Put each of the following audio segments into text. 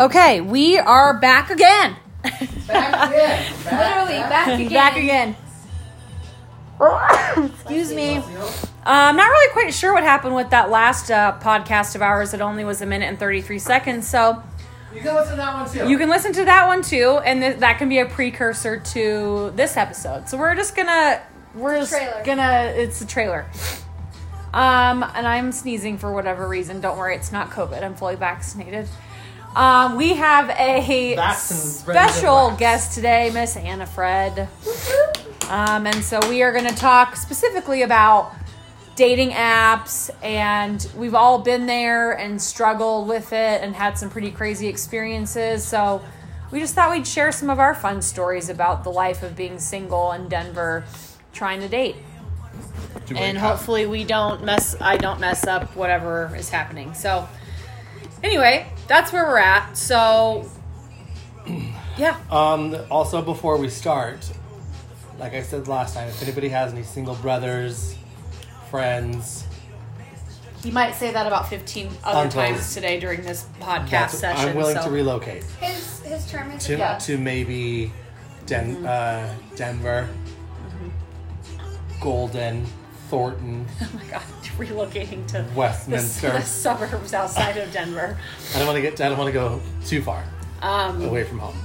Okay, we are back again. Back again. Literally, back again. Back again. Excuse me. Uh, I'm not really quite sure what happened with that last uh, podcast of ours. It only was a minute and 33 seconds. So You can listen to that one too. you can listen to that one too, and th- that can be a precursor to this episode. So we're just gonna we're It's a just trailer. gonna it's a trailer. Um, and I'm sneezing for whatever reason. Don't worry, it's not COVID. I'm fully vaccinated. Um, we have a Vaccine special guest today, Miss Anna Fred. Um, and so we are going to talk specifically about dating apps, and we've all been there and struggled with it and had some pretty crazy experiences. So we just thought we'd share some of our fun stories about the life of being single in Denver, trying to date. And hopefully we don't mess I don't mess up whatever is happening. So anyway, that's where we're at. So yeah. Um, also, before we start, like I said last time, if anybody has any single brothers, friends, he might say that about 15 other Uncles. times today during this podcast that's- session. I'm willing so. to relocate His his term is to, yeah. to maybe Den- Mm-hmm. uh, Denver, Golden, Thornton, oh my god, relocating to the, Westminster. the suburbs outside of Denver. I don't want to get. I don't want to go too far Um, away from home.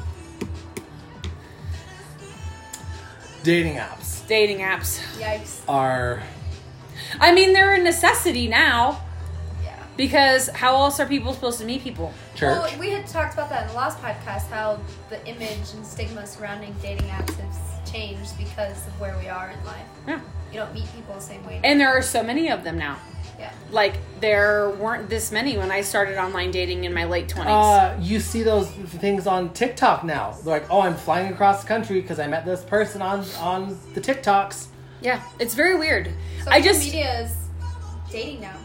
Dating apps dating apps. Yikes. are I mean, they're a necessity now Yeah. because how else are people supposed to meet people? church. Well, we had talked about that in the last podcast. How the image and stigma surrounding dating apps has changed because of where we are in life. Yeah. You don't meet people the same way. And there are so many of them now. yeah. Like there weren't this many when I started online dating in my late 20s. Uh, you see those things on TikTok now. They're like, oh, I'm flying across the country because I met this person on on the TikToks. yeah, it's very weird. Social I just media is dating now.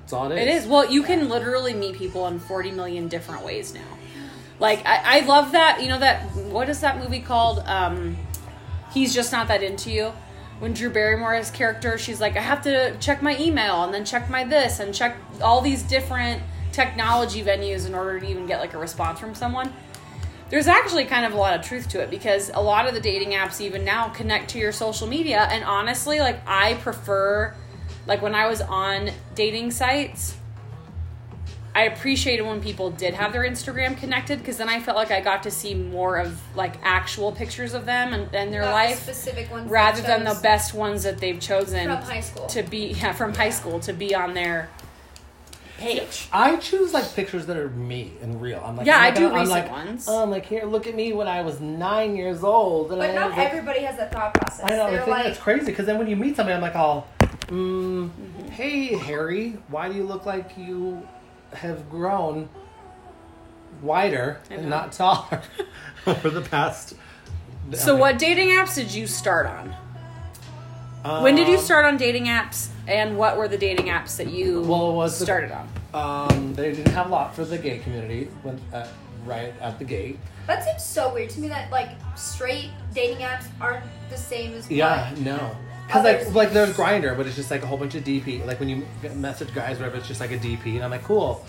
That's all it It is. is. Well, you can literally meet people in 40 million different ways now. Like, I, I love that. You know, that, what is that movie called? Um, He's Just Not That Into You. When Drew Barrymore's character, she's like, I have to check my email and then check my this and check all these different technology venues in order to even get like a response from someone. There's actually kind of a lot of truth to it because a lot of the dating apps even now connect to your social media. And honestly, like, I prefer like when I was on dating sites, I appreciated when people did have their Instagram connected because then I felt like I got to see more of like actual pictures of them and, and their Not the life specific ones. rather than the best ones that they've chosen from high school. to be yeah from high school to be on their page. I choose like pictures that are me and real. I'm like, Yeah, I'm I not do gonna- I'm recent like, ones. Oh, I'm like, here, look at me when I was nine years old. And But I not was like- everybody has that thought process. I know. They're I think like, that's crazy because then when you meet somebody, I'm like, all, mm, Mm-hmm. hey Harry, why do you look like you have grown wider and not taller over the past? So what dating apps did you start on? When did you Um, start on dating apps and what were the dating apps that you Well, it was the- started on? Um, they didn't have a lot for the gay community when uh, right at the gate. that seems so weird to me that like straight dating apps aren't the same as Yeah, what- no. Because like like there's Grindr, but it's just like a whole bunch of DP. Like when you message guys, whatever, it's just like a DP, and I'm like, cool.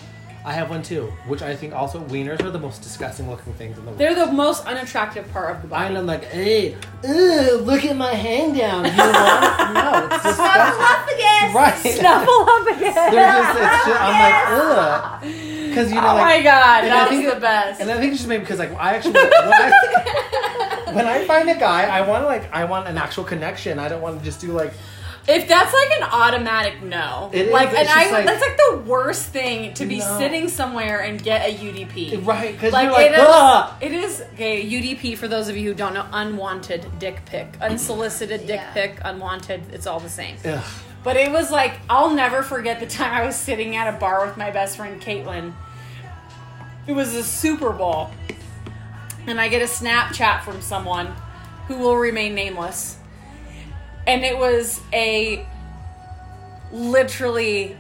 I have one too, which I think also wieners are the most disgusting looking things in the world. They're the most unattractive part of the body. And I'm like, hey, ew, look at my hang down. You want? no, it's disgusting. up again. Right. Snuffle up again. They're just, it's just, I'm like, ugh. Because you know, oh like, my god, that think was it- the best. And I think it's just maybe because like I actually when I, when I find a guy, I want like I want an actual connection. I don't want to just do like If that's like an automatic no, It is, like, it's and I like- that's like the worst thing to be No. sitting somewhere and get a UDP. right because Like, you're like it is, ugh. it is okay. UDP for those of you who don't know, unwanted dick pic, unsolicited dick Yeah. pic, unwanted. It's all the same. Ugh. But it was like I'll never forget the time I was sitting at a bar with my best friend Caitlin. It was a Super Bowl, and I get a Snapchat from someone who will remain nameless, and it was a literally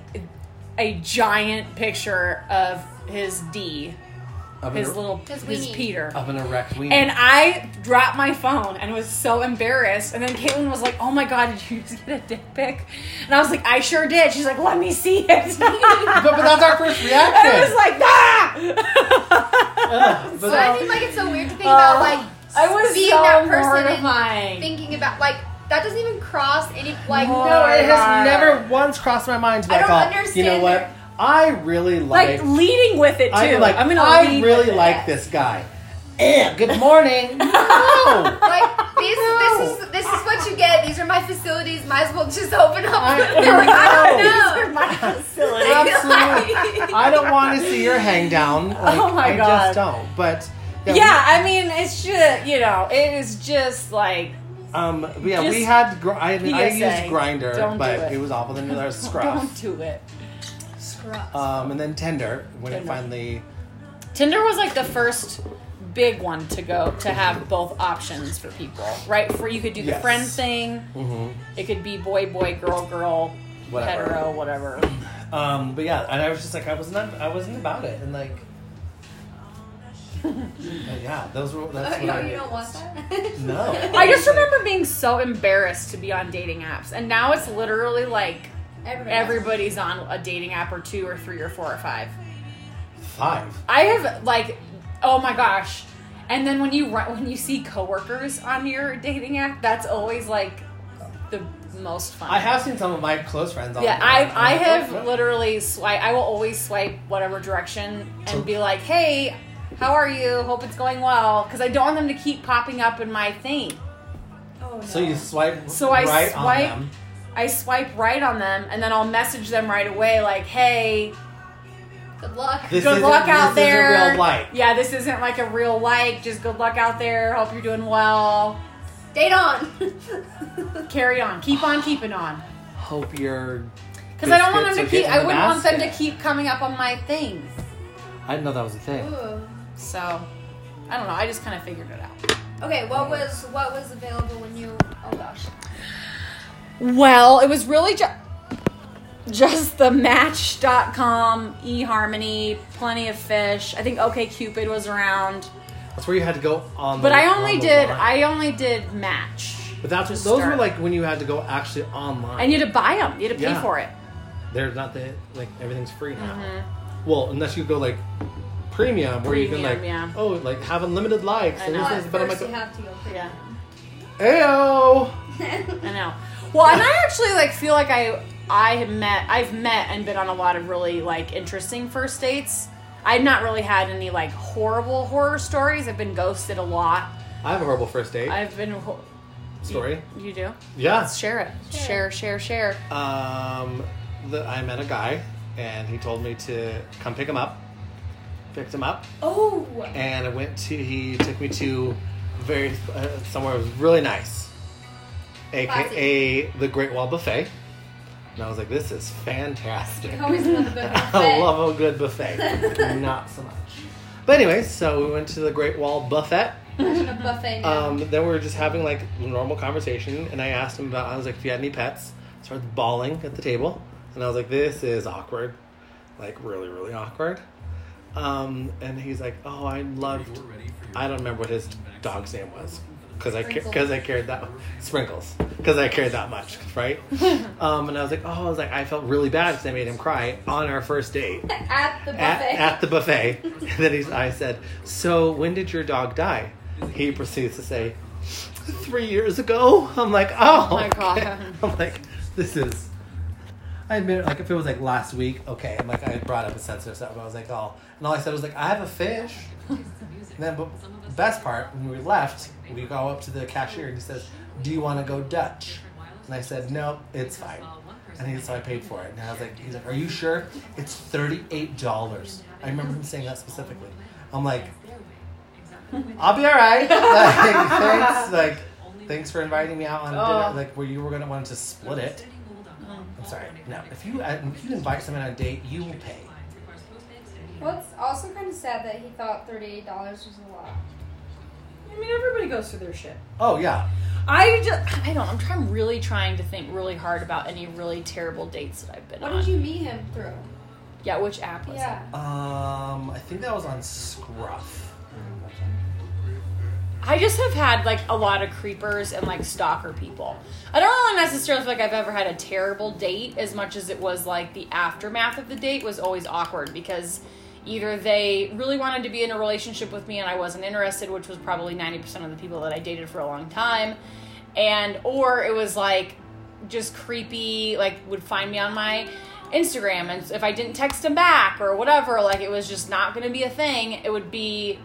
a giant picture of his D, Of his an, little His his weenie. Peter. of an erect wiener. And I dropped my phone and was so embarrassed. And then Caitlin was like, "Oh my god, did you just get a dick pic?" And I was like, "I sure did." She's like, "Let me see it." but, but that's our first And reaction. I was like, "Ah!" But But I mean, like, it's so weird to think about, like, I was being so that person and mortifying. thinking about, like, that doesn't even cross any, like, no, it has never once crossed my mind to be I like, don't oh, understand you know what? their- I really like like. leading with it too. I like. I'm gonna I really with it. like this guy. Eh, good morning. no. Like these, this is this is what you get. These are my facilities. Might as well just open up. I- They're like, I don't know. These are my facilities. Absolutely. I don't want to see your hang down. Like, Oh my I God. just don't. But yeah, Yeah, I mean, it's just you know, it is just like um, yeah, we had. Gr- I, I used Grindr, but it. it. was awful. Then there was don't do it. Scrubs. um, and then Tender when it Tinder. finally. Tinder was like the first big one to go to have both options for people, right? For you could do the Yes. friend thing. hmm It could be boy, boy, girl, girl, Whatever. hetero, whatever. Um, but yeah, and I was just like, I was not, I wasn't about it, and like, but yeah, those were. That's Oh, what no, I you don't want that. No. I just remember being so embarrassed to be on dating apps, and now it's literally like Everybody. everybody's on a dating app or two or three or four or five. Five. I have like, oh my gosh! And then when you run, when you see coworkers on your dating app, that's always like the most fun. I have seen some of my close friends. On Yeah, there. I I'm I have oh, literally swipe. I will always swipe whatever direction and So- be like, "Hey, how are you? Hope it's going well." Because I don't want them to keep popping up in my thing. Oh, no. So you swipe So I right swipe- on them. I swipe right on them, and then I'll message them right away, like, "Hey, Good luck. This good luck out this isn't there." real like. Yeah, this isn't like a real like. Just good luck out there. Hope you're doing well. Date on. Carry on. Keep on keeping on. Hope you're. Because I don't want them to keep. I wouldn't want them to keep coming up on my thing. I didn't know that was a thing. Ooh. So, I don't know. I just kind of figured it out. Okay, what was what was available when you? Oh gosh. Well, it was really just just the match.com, eHarmony, plenty of fish. I think OkCupid was around. That's where you had to go on. But the, I only on did line. I only did match. But that's to those were like when you had to go actually online. And you had to buy them. You had to pay Yeah. for it. They're not the like everything's free now. Mm-hmm. Well, unless you go like premium, where you can like yeah. oh like have unlimited likes. I and know. this Well, but I'm like, you have to go. Yeah. Ayo! I know. Well, and I actually like feel like I I have met I've met and been on a lot of really like interesting first dates. I've not really had any like horrible horror stories. I've been ghosted a lot. I have a horrible first date I've been ho- story. You, you do? Yeah. Let's share it. Share, share, share. Um, the, I met a guy, and he told me to come pick him up. Picked him up, Oh. and I went to. He took me to very uh, somewhere that was really nice, aka the Great Wall Buffet. And I was like, "This is fantastic." Always love a good I love a good buffet. Not so much. But anyway, so we went to the Great Wall Buffet. Imagine a buffet now. Um, then we were just having like normal conversation, and I asked him about. I was like, "If you had any pets?" Started bawling at the table, and I was like, "This is awkward, like really, really awkward." Um, and he's like, "Oh, I loved." I don't remember what his dog's name was because I because I cared that sprinkles because I cared that much, right? um, and I was like, "Oh, I was like, I felt really bad because I made him cry on our first date." at the buffet. at, at the buffet. And then he's, I said, "So when did your dog die?" He proceeds to say, three years ago." I'm like, "Oh, my okay." God. I'm like, "This is." I admit, like, if it was like last week, okay. I'm like, I brought up a sensitive stuff. I was like, "Oh," and all I said was like, "I have a fish." And then, but the best part, when we left, we go up to the cashier and he says, "Do you want to go Dutch?" And I said, "No, it's fine." And he, so I paid for it. And I was like, he's like, are you sure? It's thirty-eight dollars. I remember him saying that specifically. I'm like, I'll be all right. Like, thanks. Like, thanks for inviting me out on Oh. dinner. Like, where you were gonna want to split it. I'm sorry. No, if you if you invite someone on a date, you will pay. Well, it's also kind of sad that he thought thirty-eight dollars was a lot. I mean, everybody goes through their shit. Oh yeah. I just, I don't. I'm trying, really trying to think really hard about any really terrible dates that I've been on. What on. did you meet him through? Yeah, which app was Yeah. Um, I think that was on Scruff. it? I just have had like a lot of creepers and like stalker people. I don't really necessarily feel like I've ever had a terrible date as much as it was like the aftermath of the date was always awkward because either they really wanted to be in a relationship with me and I wasn't interested, which was probably 90% of the people that I dated for a long time. And or it was like just creepy, like would find me on my Instagram and if I didn't text them back or whatever, like it was just not going to be a thing. It would be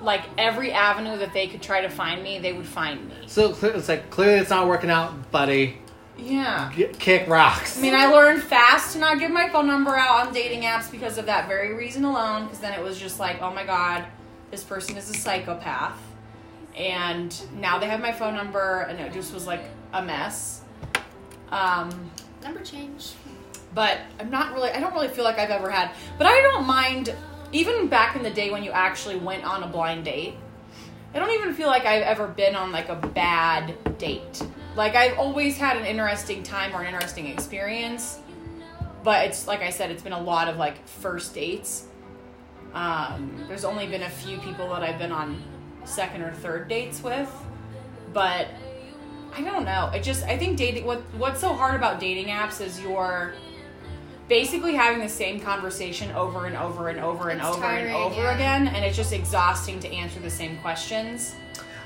like every avenue that they could try to find me, they would find me. So it's like clearly it's not working out, buddy. Yeah. G- kick rocks. I mean, I learned fast to not give my phone number out on dating apps because of that very reason alone. Because then it was just like, oh my god, this person is a psychopath, and now they have my phone number, and it just was like a mess. Um, Number change. but I'm not really. I don't really feel like I've ever had. But I don't mind. Even back in the day when you actually went on a blind date, I don't even feel like I've ever been on like a bad date. Like I've always had an interesting time or an interesting experience. But it's like I said, it's been a lot of like first dates. Um, there's only been a few people that I've been on second or third dates with, but I don't know. It just I think dating what what's so hard about dating apps is you're basically having the same conversation over and over and over and It's over tiring, and over yeah. again and it's just exhausting to answer the same questions.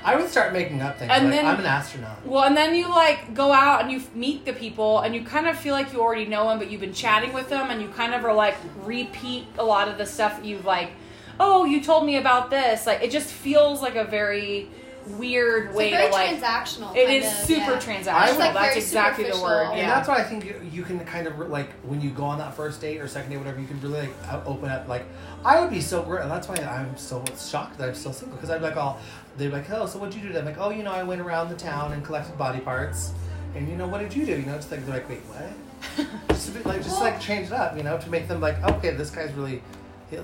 I would start making up things. And like, then- I'm an astronaut. Well, and then you like go out and you meet the people and you kind of feel like you already know them, but you've been chatting with them and you kind of are like repeat a lot of the stuff that you've like, oh, you told me about this. Like it just feels like a very weird It's way like very to like. transactional. It kind is of, super yeah. transactional. It's like That's exactly the word. superficial. And that's why I think you, you can kind of like when you go on that first date or second date, whatever, you can really like open up. Like I would be so great, and that's why I'm so shocked that I'm still single because I'd be like, oh, they'd be like, oh, so what'd you do? I'm like, oh, you know, I went around the town and collected body parts, and you know, what did you do? You know, it's like they're like, wait, what? just a bit, like just like change it up, you know, to make them like, okay, this guy's really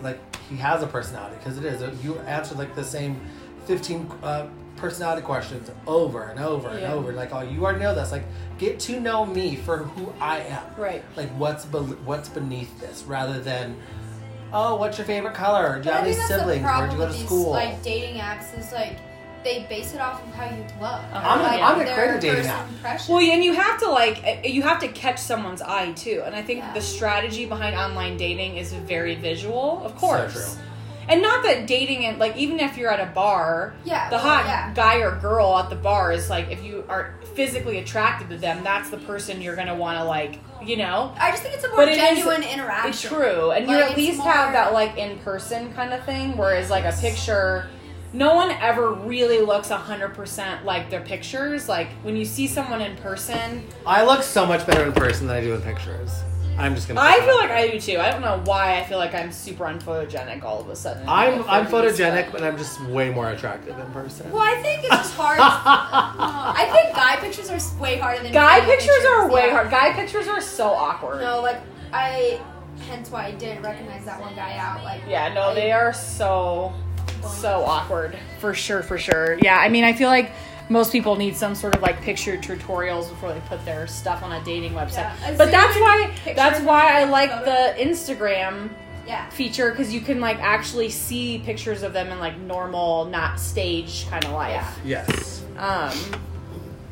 like he has a personality because it is. You answered like the same fifteen. Uh, personality questions over and over and over like oh you already know this like get to know me for who i am Right. like what's be- what's beneath this rather than oh what's your favorite color do you But have I any think that's the siblings where'd problem you go to with these, school Like dating apps is like they base it off of how you look. I'm- like, I'm gonna their create a dating app. Impression. Well, and you have to like eh, you have to catch someone's eye too, and I think Yeah. the strategy behind online dating is very visual, of course. true. And not that dating and like even if you're at a bar, Yeah, the well, hot yeah. guy or girl at the bar is like if you are physically attracted to them, that's the person you're gonna want to like, you know. I just think it's a more But it is- genuine interaction. It's true, and you at least more- have that like in person kind of thing, whereas like a picture. No one ever really looks 100% like their pictures. Like when you see someone in person, i look so much better in person than i do in pictures i'm just gonna I feel like I do too. I don't know why I feel like I'm super unphotogenic all of a sudden. i'm i'm photogenic but- i'm just way more attractive in person Well, I think it's just hard. Uh, I think guy pictures are way harder than Guy female pictures are way yeah. hard. Guy pictures are so awkward. No, like I. Hence why I didn't recognize that one guy out. Like Yeah, no, I- they are so so awkward for sure, for sure. Yeah, I mean, I feel like most people need some sort of like picture tutorials before they put their stuff on a dating website. Yeah, But so that's why that's why I like photo. the Instagram Yeah. feature because you can like actually see pictures of them in like normal, not staged kind of life. yes Um,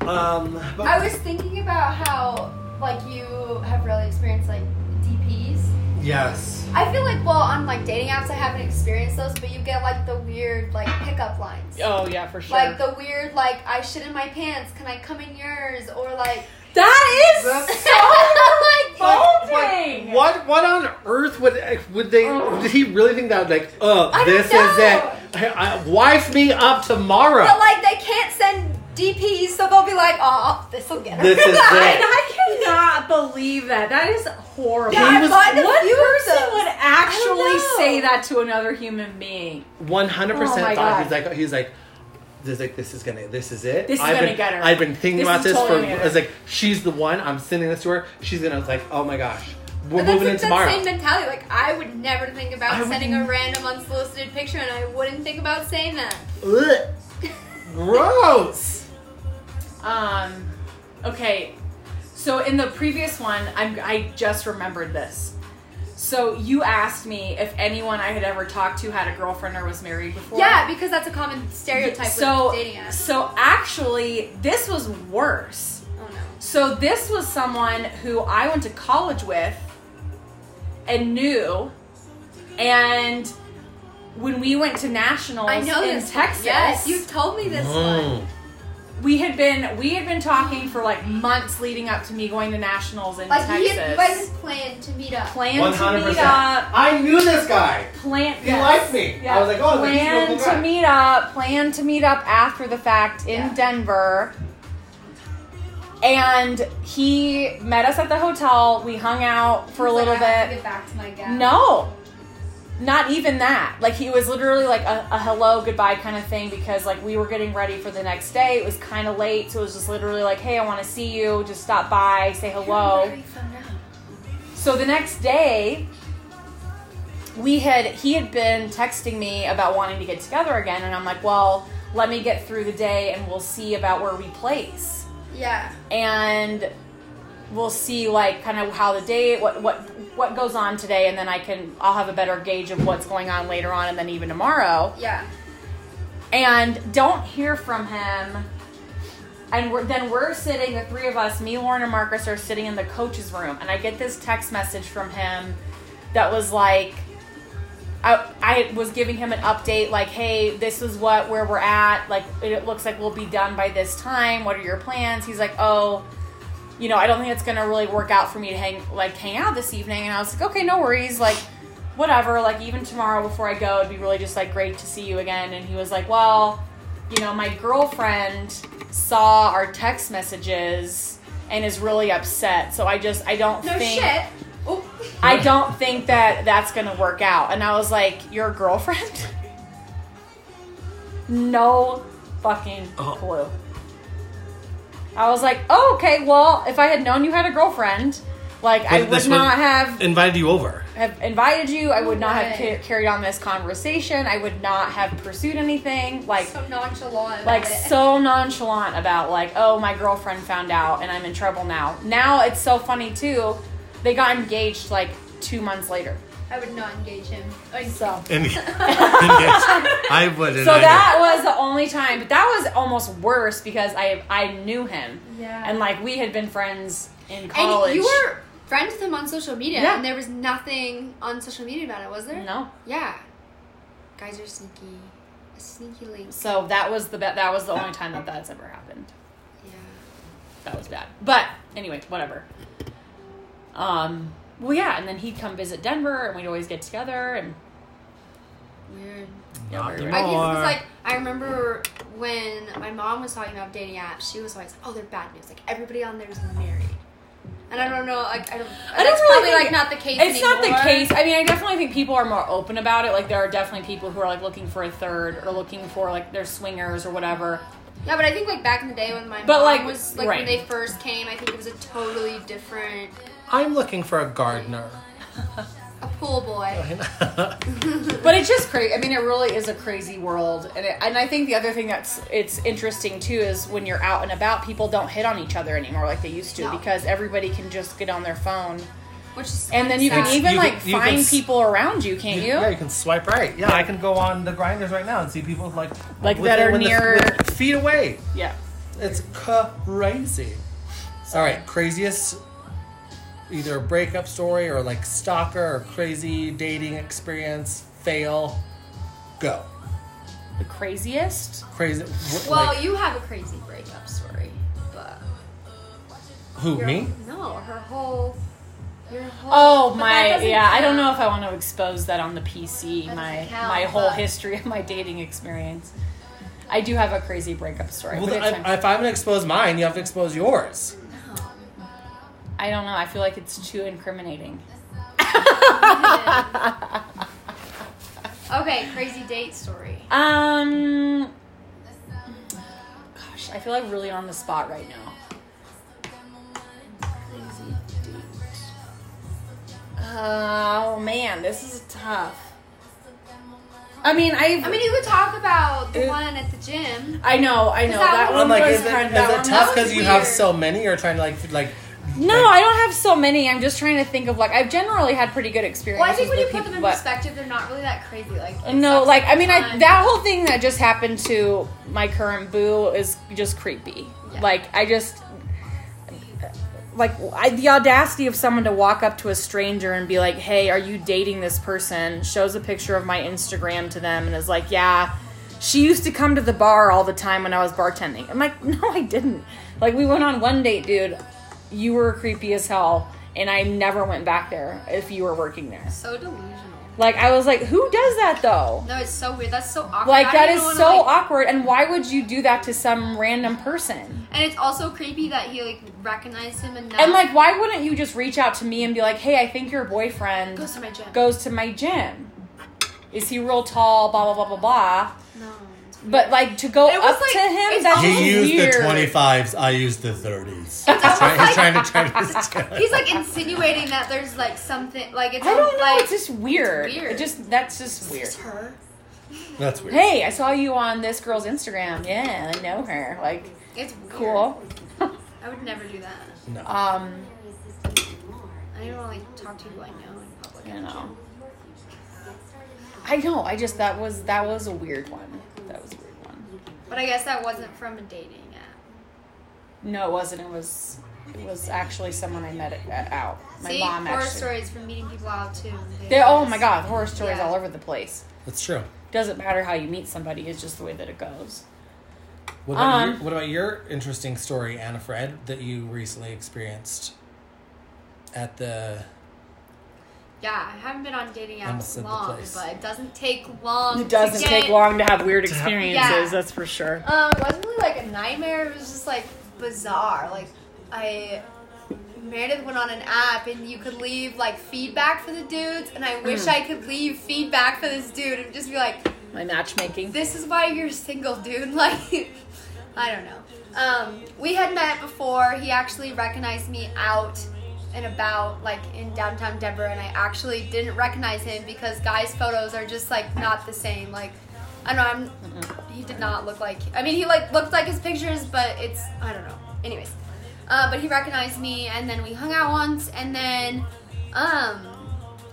um but I was thinking about how like you have really experienced like DPs. yes I feel like well on like dating apps I haven't experienced those, but you get like the weird like pickup lines. oh yeah, for sure. Like the weird like I shit in my pants, can I come in yours? Or like that is That's- so like insulting. What what on earth would would they? Oh. Did he really think that like, oh, I don't this is it? I, I, wife me up tomorrow. But like they can't send DPs, so they'll be like, "Oh, this will get her." This is And it. I cannot believe that. That is horrible. Yeah, He was- find what person those. would actually say that to another human being? One hundred percent thought he's like he's like. This like this is gonna this is it. This is I've gonna been, get her. I've been thinking This about this totally for. gonna get It's her. like she's the one. I'm sending this to her. She's gonna like oh my gosh, we're But that's moving in tomorrow. that same mentality. Like I would never think about I sending a wouldn't- random unsolicited picture, and I wouldn't think about saying that. Ugh. Gross. Um, okay. So in the previous one, I'm, I just remembered this. So you asked me if anyone I had ever talked to had a girlfriend or was married before. Yeah, because that's a common stereotype So, with dating apps. so actually, this was worse. Oh no. So this was someone who I went to college with and knew And when we went to nationals I know in this. Texas, Yes, you told me this Mm. one. We had been we had been talking for like months leading up to me going to nationals in Like he Texas. had you guys planned to meet up. Plan One to meet up. I knew this guy. Plan. He liked me. I was like, oh, he's a plan to guy. meet up. Plan to meet up after the fact in Yeah. Denver. And he met us at the hotel. We hung out for a He's like, little I have to bit. Get back to my gal. No, not even that. Like he was literally like a, a hello goodbye kind of thing because like we were getting ready for the next day. It was kind of late, so it was just literally like, hey, I want to see you. Just stop by, say hello. already found out. So the next day, we had he had been texting me about wanting to get together again, and I'm like, well, let me get through the day and we'll see about where we place Yeah. and we'll see like kind of how the day what what what goes on today and then I can I'll have a better gauge of what's going on later on and then even tomorrow. Yeah. and don't hear from him. And we're, then we're sitting the three of us me lauren and marcus are sitting in the coach's room. And i get this text message from him that was like I, I was giving him an update like hey this is what where we're at. Like it looks like we'll be done by this time. What are your plans? He's like oh you know i don't think it's gonna really work out for me to hang like hang out this evening and i was like okay no worries like whatever like even tomorrow before i go it'd be really just like great to see you again and he was like well you know my girlfriend saw our text messages and is really upset so i just i don't No think shit. I don't think that that's gonna work out. And I was like, your girlfriend? no fucking Oh. clue. I was like, oh, okay, well, if I had known you had a girlfriend, like, I But this would was- not have, Invited you over. have invited you. I would not have Right. ca- carried on this conversation. I would not have pursued anything. Like, so nonchalant. like about it. so nonchalant about like oh my girlfriend found out and i'm in trouble now now it's so funny too they got engaged like two months later I would not engage him. I mean, so And, I wouldn't. so either. that was the only time but that was almost worse because i i knew him Yeah. and like we had been friends in college. And you were friends with him on social media, Yeah. and there was nothing on social media about it, was there? no Yeah. Guys are sneaky. A sneaky link. so that was the be- that was the only time that that's ever happened Yeah. that was bad. But anyway, whatever. Um. Well, yeah, and then he'd come visit Denver, and we'd always get together, and Weird. Yeah, Not very I guess it's like I remember when my mom was talking about dating apps. She was always like, "Oh, they're bad news. Like everybody on there is married." And I don't know. Like I don't. I don't really probably think- like not the case. It's not the case. I mean, I definitely think people are more open about it. Like, there are definitely people who are like looking for a third or looking for like their swingers or whatever. Yeah, but I think like back in the day when my But, mom like, was like right. when they first came, I think it was a totally different. I'm looking for a gardener. A pool boy. Oh, but it's just crazy. I mean, it really is a crazy world, and it, and I think the other thing that's it's interesting too is when you're out and about, people don't hit on each other anymore like they used to No. because everybody can just get on their phone, Which is and then you can even You like can- you can find s- people around you, can't you? Yeah, you can swipe right. Yeah, I can go on the Grindrs right now and see people like Like that are within the- near- feet away. yeah. It's crazy. All right, craziest either a breakup story or like stalker or crazy dating experience fail. Go The craziest. crazy. wh- Well, like, you have a crazy breakup story, but who your- me? No, her whole. Your whole. Oh but that my, doesn't yeah. I don't know if I want to expose that on the PC. That My doesn't count, my whole but- history of my dating experience. I do have a crazy breakup story. Well, but then, it's I- if I'm gonna expose mine, you have to expose yours. No. I don't know. I feel like it's too incriminating. Okay, crazy date story. Um, gosh, I feel like really on the spot right now. Crazy date. Oh man, this is tough. I mean, I. I mean, you could talk about the It- one at the gym. I know, I know that that, one one like, was is it, kind is that it one tough because you have so many, or trying to like like? No, like- I don't have so many. I'm just trying to think of like I've generally had pretty good experiences. Well, I think when you put people, them in but- perspective, they're not really that crazy. Like No, like I mean, I that whole thing that just happened to my current boo is just creepy. Yeah. Like I just like I, the audacity of someone to walk up to a stranger and be like, "Hey, are you dating this person?" Shows a picture of my Instagram to them and is like, "Yeah, she used to come to the bar all the time when I was bartending." I'm like, "No, I didn't." Like we went on one date, dude. You were creepy as hell, and I never went back there if you were working there. So delusional. Like I was like, "Who does that though?" No, it's so weird. That's so awkward. Like that is wanna, so like- awkward. And why would you do that to some random person? And it's also creepy that he like recognized him enough. And like, why wouldn't you just reach out to me and be like, "Hey, I think your boyfriend goes to my gym. goes to my gym. Is he real tall? Blah blah blah blah blah." No. But like to go It was, up like- to him, it's that's just He used weird. the 25s, I used the 30s. He's trying, he's trying to try to He's like insinuating that there's like something like it's I don't know. like it's just weird. weird. It just that's just weird. it's her. That's weird. Hey, I saw you on this girl's Instagram. Yeah, I know her. Like, It's weird. cool. I would never do that. No. Um, I don't even want to like talk to who I know in public. you know. I know. I just that was that was a weird one. That was a weird one. But I guess that wasn't from a dating app. No, it wasn't. It was it was actually someone I met at, out. My See, mom horror actually. stories from meeting people out too. They They, oh my god, horror stories Yeah. all over the place. That's true. Doesn't matter how you meet somebody; it's just the way that it goes. What about, Um, your, what about your interesting story, Anna Fred, that you recently experienced at the. Yeah, I haven't been on dating apps long, but it doesn't take long. It doesn't to take get- long to have weird To have- experiences. Yeah. That's for sure. Um, it wasn't really like a nightmare. It was just like bizarre. Like I, Meredith went on an app and you could leave like feedback for the dudes, and I wish Hmm. I could leave feedback for this dude and just be like, My matchmaking. "This is why you're single, dude." Like, I don't know. Um, we had met before. He actually recognized me out and about, like in downtown Denver, and I actually didn't recognize him because guys' photos are just like not the same. Like, I don't know. I'm he did not look like i mean he like looked like his pictures but it's i don't know anyways uh, but he recognized me and then we hung out once and then um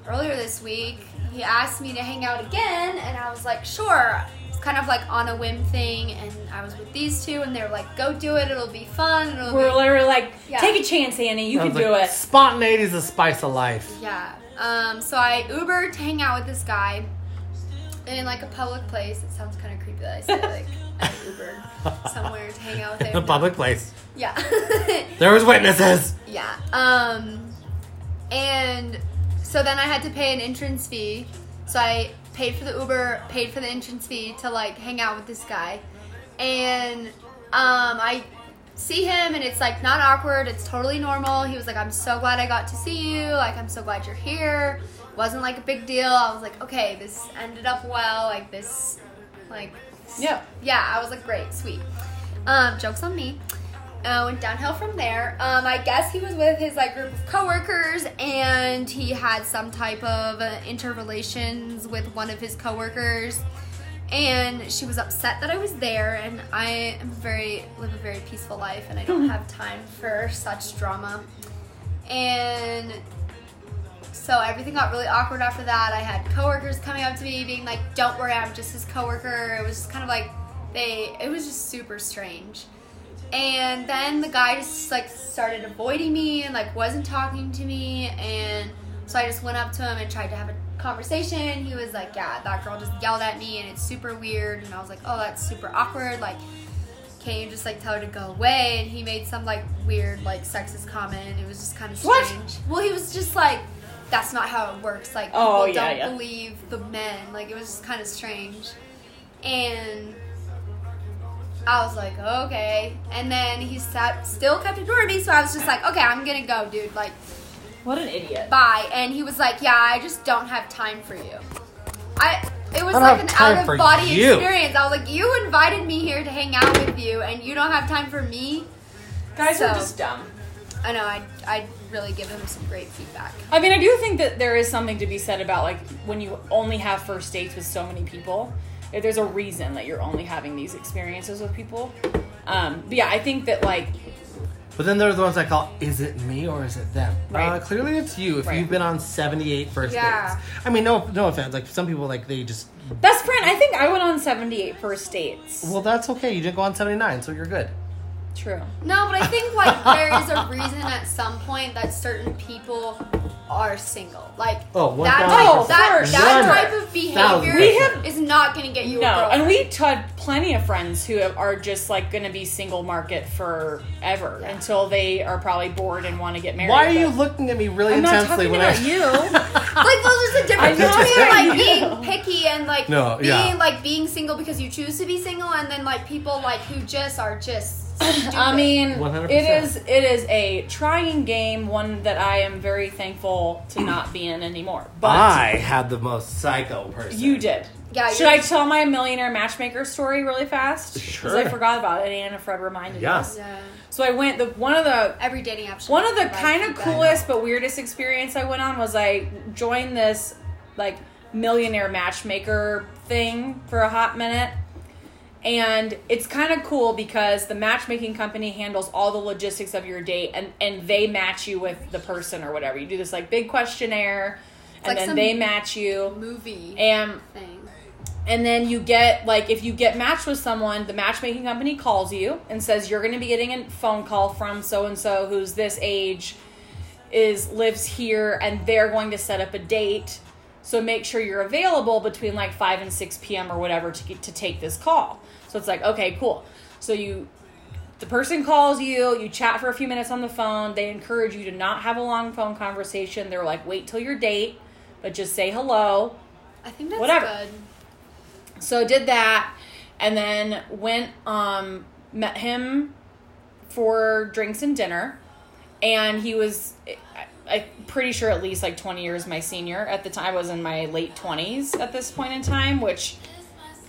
earlier this week he asked me to hang out again and i was like sure kind of like on a whim thing and i was with these two and they were like go do it it'll be fun it'll We're be literally like, Yeah. take a chance, Annie. You I can was do like, it. Spontaneity is the spice of life. Yeah. Um, so I Ubered to hang out with this guy in like a public place. It sounds kind of creepy that I say like I Ubered somewhere to hang out with In a public place. Yeah. There was witnesses. yeah. Um, and so then I had to pay an entrance fee. So I paid for the Uber, paid for the entrance fee to like hang out with this guy, and um, I see him and it's like not awkward. It's totally normal. He was like, "I'm so glad I got to see you. Like, I'm so glad you're here." wasn't like a big deal. I was like, "Okay, this ended up well. Like this, like." Yeah. yeah, I was like, great, sweet. Um, jokes on me. Uh, went downhill from there. Um, I guess he was with his like group of coworkers, and he had some type of uh, interrelations with one of his coworkers. And she was upset that I was there, and I am very live a very peaceful life, and I don't have time for such drama. And so everything got really awkward after that. I had coworkers coming up to me being like, "Don't worry, I'm just his coworker." It was just kind of like they. It was just super strange. And then the guy just like started avoiding me and like wasn't talking to me, and so I just went up to him and tried to have a conversation. He was like, "Yeah, that girl just yelled at me, and it's super weird." And I was like, "Oh, that's super awkward." Like can't you just like tell her to go away? And he made some like weird like sexist comment. It was just kind of strange. What? Well, he was just like, that's not how it works. Like oh, people Oh, yeah, don't yeah. believe the men. Like it was just kind of strange. And I was like, okay. And then he sat, still kept ignoring me. So I was just like, okay, I'm gonna go, dude. Like What an idiot. bye. And he was like, yeah, I just don't have time for you. I. It was I like an out of body you. experience. I was like, you invited me here to hang out with you, and you don't have time for me. Guys are just dumb. I know. I I really give him some great feedback. I mean, I do think that there is something to be said about like when you only have first dates with so many people. If There's a reason that you're only having these experiences with people. Um, but yeah, I think that like But then there's the ones that call, is it me or is it them? Right. Uh, clearly it's you if Right. you've been on 78 first Yeah. dates. I mean, no no offense. Like, some people, like, they just, best friend. I think I went on 78 first dates. well, that's okay. You didn't go on 79, so you're good. True. No, but I think like there is a reason at some point that certain people are single. Like Oh, that 1000%. type, that, for that sure. type of behavior We have- is not going to get you a No, girlfriend. and we had plenty of friends who are just like going to be single market forever until they are probably bored and want to get married. Why are you looking at me really intensely when I'm not intensely talking when about I? you. like those are the difference I know. between like being know. picky and like No, being yeah. like being single because you choose to be single, and then like people like who just are just. Stupid. I mean, 100%. it is it is a trying game, one that I am very thankful to not be in anymore. But I had the most psycho person. you did. Yeah, Should you're- I tell my millionaire matchmaker story really fast? Sure. Because I forgot about it. and Anna Fred reminded Yes. me. yeah. So I went. The one of the Every dating app. one of the kind of coolest but weirdest experience I went on was I joined this like millionaire matchmaker thing for a hot minute. And it's kind of cool because the matchmaking company handles all the logistics of your date and, and they match you with the person or whatever. You do this like big questionnaire and like then they match you. movie And thing. and then you get like if you get matched with someone, the matchmaking company calls you and says you're going to be getting a phone call from so and so who's this age is lives here and they're going to set up a date. So make sure you're available between like 5 and 6 p.m. or whatever to get, to take this call. So it's like, okay, cool. So you the person calls you, you chat for a few minutes on the phone. They encourage you to not have a long phone conversation. They're like, "Wait till your date, but just say hello." I think that's Whatever. good. So did that, and then went um met him for drinks and dinner, and he was I, I'm pretty sure at least like 20 years my senior at the time. I was in my late 20s at this point in time, which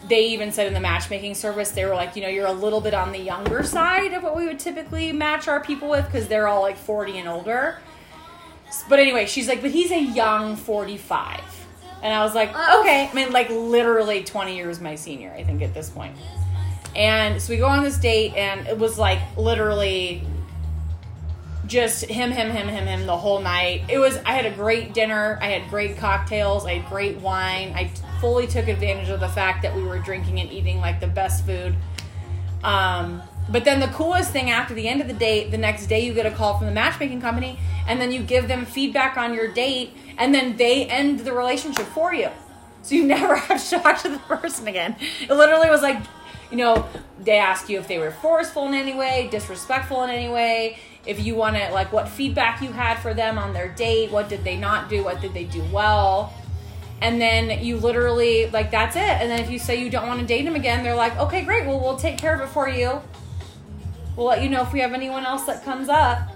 they even said in the matchmaking service they were like, you know, you're a little bit on the younger side of what we would typically match our people with because they're all like 40 and older. But anyway, she's like, but he's a young 45. And I was like, Oh. okay. I mean, like literally 20 years my senior, I think, at this point. And so we go on this date, and it was like literally just him, him, him, him, him the whole night. It was, I had a great dinner. I had great cocktails. I had great wine. I fully took advantage of the fact that we were drinking and eating like the best food. Um, but then the coolest thing after the end of the date, the next day you get a call from the matchmaking company, and then you give them feedback on your date, and then they end the relationship for you. So you never have to talk to the person again. It literally was like, you know, they ask you if they were forceful in any way, disrespectful in any way, if you want to, like, what feedback you had for them on their date, what did they not do, what did they do well. And then you literally, like, that's it. And then if you say you don't want to date him again, they're like, okay, great, well, we'll take care of it for you. We'll let you know if we have anyone else that comes up.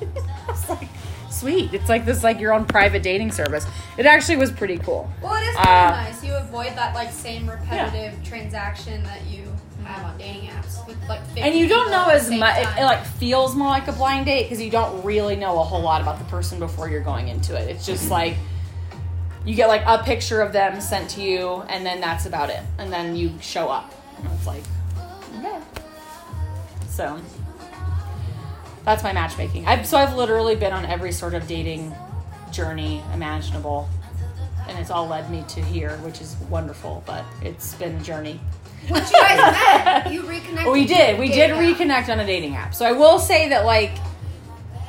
it's like, sweet. It's like this, like, your own private dating service. It actually was pretty cool. Well, it is Uh, nice. You avoid that like same repetitive transaction that you have on dating apps with like. 50 and you don't know as much. It, it like feels more like a blind date because you don't really know a whole lot about the person before you're going into it. It's just like you get like a picture of them sent to you, and then that's about it. And then you show up, and it's like, yeah. So that's my matchmaking. I've so I've literally been on every sort of dating journey imaginable, and it's all led me to here, which is wonderful. But it's been a journey. Once you guys met, you reconnected. We did. We did reconnect on a dating app. So I will say that like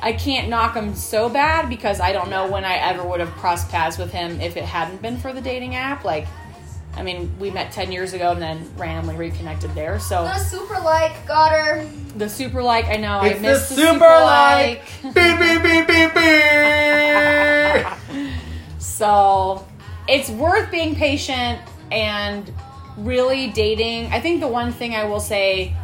I can't knock him so bad because I don't know when I ever would have crossed paths with him if it hadn't been for the dating app. Like, I mean, we met ten years ago and then randomly reconnected there. So The super like got her. the super like, I know It's I missed the, super like. beep beep beep beep beep. So it's worth being patient and really dating. I think the one thing I will say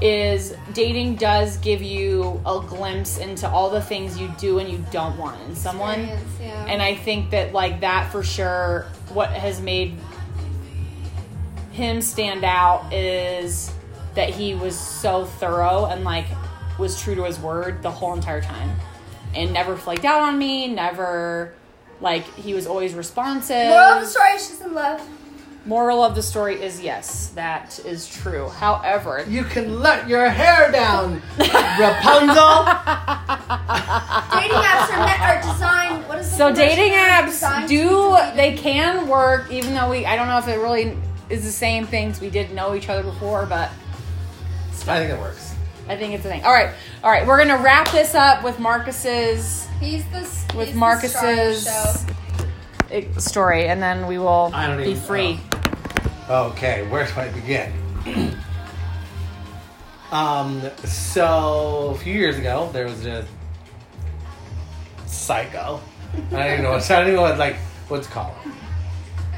is dating does give you a glimpse into all the things you do and you don't want in someone. Yeah. And I think that like that for sure what has made him stand out is that he was so thorough and like was true to his word the whole entire time and never flaked out on me, never like he was always responsive. Moral of the story: she's in love. Moral of the story is yes, that is true. However, You can let your hair down, Rapunzel. Dating apps are, met, are designed. What is the so dating apps do they can work even though we I don't know if it really is the same things we didn't know each other before, but I think it works. I think it's a thing. All right, all right. We're gonna wrap this up with Marcus's He's the with he's the star of the Marcus's show. eh, story, and then we will I don't be even- free. Okay, where do I begin? um, so a few years ago, there was a psycho. I don't even know what I don't even know what like what's called.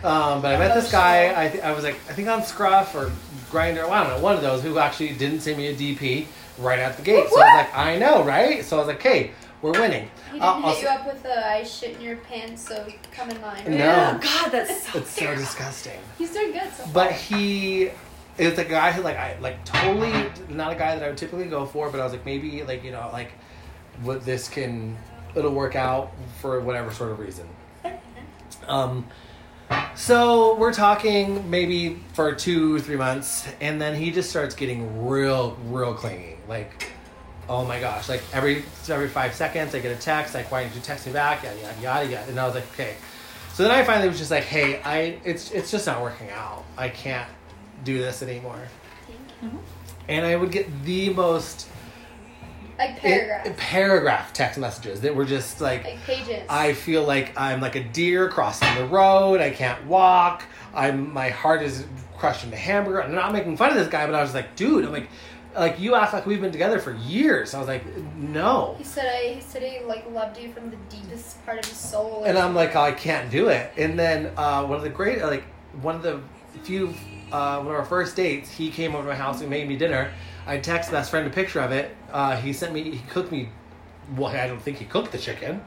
Um, but I met this guy. I, th- I was like I think on Scruff or Grindr. Well, I don't know one of those who actually didn't send me a DP right at the gate. So I was like, I know, right? So I was like, hey, we're winning. He Uh, didn't I'll hit you up with a I shit in your pants, so come in line. No. God, that's so It's so disgusting. He's doing good so. But he is a guy who like I like totally not a guy that I would typically go for, but I was like maybe like you know like what this can it'll work out for whatever sort of reason. Um so we're talking maybe for two, three months, and then he just starts getting real, real clingy. Like, oh my gosh! Like every every five seconds, I get a text like, "Why didn't you text me back?" Yada yada yada. yada. And I was like, okay. So then I finally was just like, hey, I it's it's just not working out. I can't do this anymore. Mm-hmm. And I would get the most like eh, it- paragraph text messages that were just like like pages. I feel like I'm like a deer crossing the road. I can't walk. I'm my heart is crushed into hamburger. And I'm not making fun of this guy, but I was like, dude, I'm like, like you act like we've been together for years. I was like, no. He said I. He said he like loved you from the deepest part of his soul. And I'm like, oh, I can't do it. And then uh, one of the great, like one of the few, uh, one of our first dates, he came over to my house and made me dinner. I texted best friend a picture of it. Uh, he sent me, he cooked me. Well, I don't think he cooked the chicken.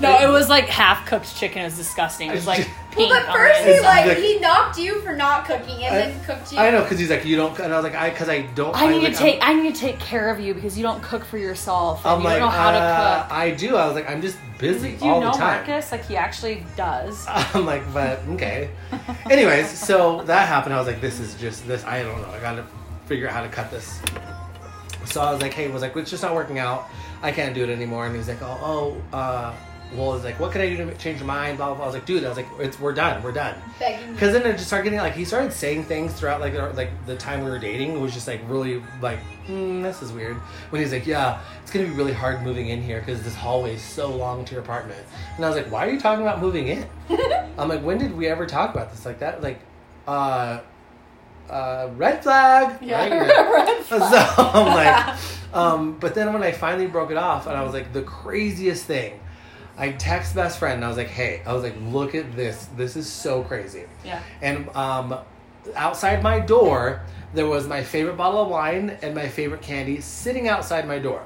No. It was like half cooked chicken. It was disgusting. It was like Well, pink. but on first the he It's like like- he knocked you for not cooking, and I- then cooked you. I know because he's like, you don't, and I was like, I because I don't. I need like, to take. I need to take care of you because you don't cook for yourself. And I'm you like, don't know how uh, to cook. I do. I was like, I'm just busy Do you all know the time. Marcus? Like he actually does. I'm like, but okay. Anyways, so that happened. I was like, this is just this. I don't know. I got to figure out how to cut this. So I was like, hey, was like, it's just not working out. I can't do it anymore. And he's like, oh, oh, uh, well, it's like, what can I do to change your mind? Blah blah. blah. I was like, dude, I was like, it's we're done, we're done. Because then it just started getting like he started saying things throughout like our- like the time we were dating. It was just like really like mm, this is weird. When he's like, yeah, it's gonna be really hard moving in here because this hallway is so long to your apartment. And I was like, why are you talking about moving in? I'm like, when did we ever talk about this like that? Like, uh, uh, red flag. right? Red flag. So I'm like, um, but then when I finally broke it off, and I was like, the craziest thing. I text best friend and I was like, hey, I was like, look at this. This is so crazy. Yeah. And um, outside my door, there was my favorite bottle of wine and my favorite candy sitting outside my door.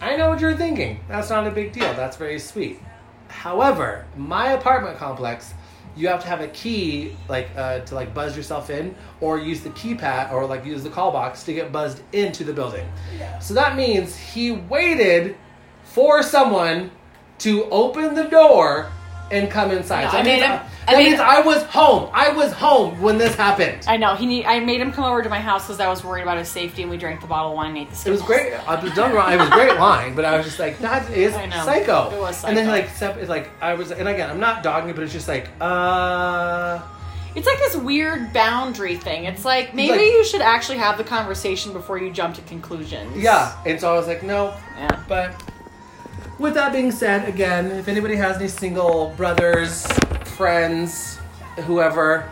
I know what you're thinking. That's not a big deal. That's very sweet. However, my apartment complex, you have to have a key, like uh, to like buzz yourself in, or use the keypad, or like use the call box to get buzzed into the building. Yeah. So that means he waited for someone to open the door and come inside. No, so I made him- I, that made means him- I was home. I was home when this happened. I know he need. I made him come over to my house because I was worried about his safety, and we drank the bottle of wine and ate the. It was great. I was done wrong. It was great wine, but I was just like, that is psycho. It was psycho. And then like, it's like I was, and again, I'm not dogging it, but it's just like, uh, It's like this weird boundary thing. It's like maybe Like- you should actually have the conversation before you jump to conclusions. yeah. And so I was like, no. Yeah. But with that being said, again, if anybody has any single brothers, friends, whoever,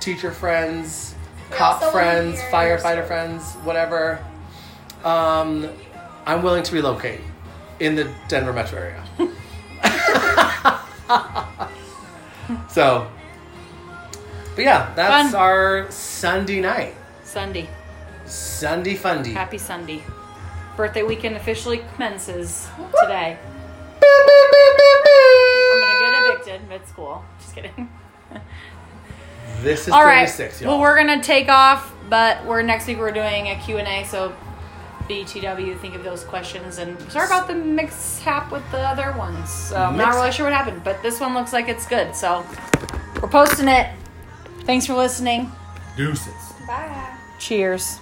teacher friends, cop also wanna friends, firefighter friends, whatever, um, I'm willing to relocate in the Denver metro area. so, but yeah, that's Fun. our Sunday night. Sunday. Sunday fundy. Happy Sunday. Birthday weekend officially commences today. I'm gonna get evicted mid school. Just kidding. This is All right. 36, y'all. Well, we're gonna take off, but we're next week. We're doing a Q and A. So, BTW, think of those questions and sorry about the mishap with the other ones. So, I'm not really sure what happened, but this one looks like it's good. So, we're posting it. Thanks for listening. Deuces. Bye. Cheers.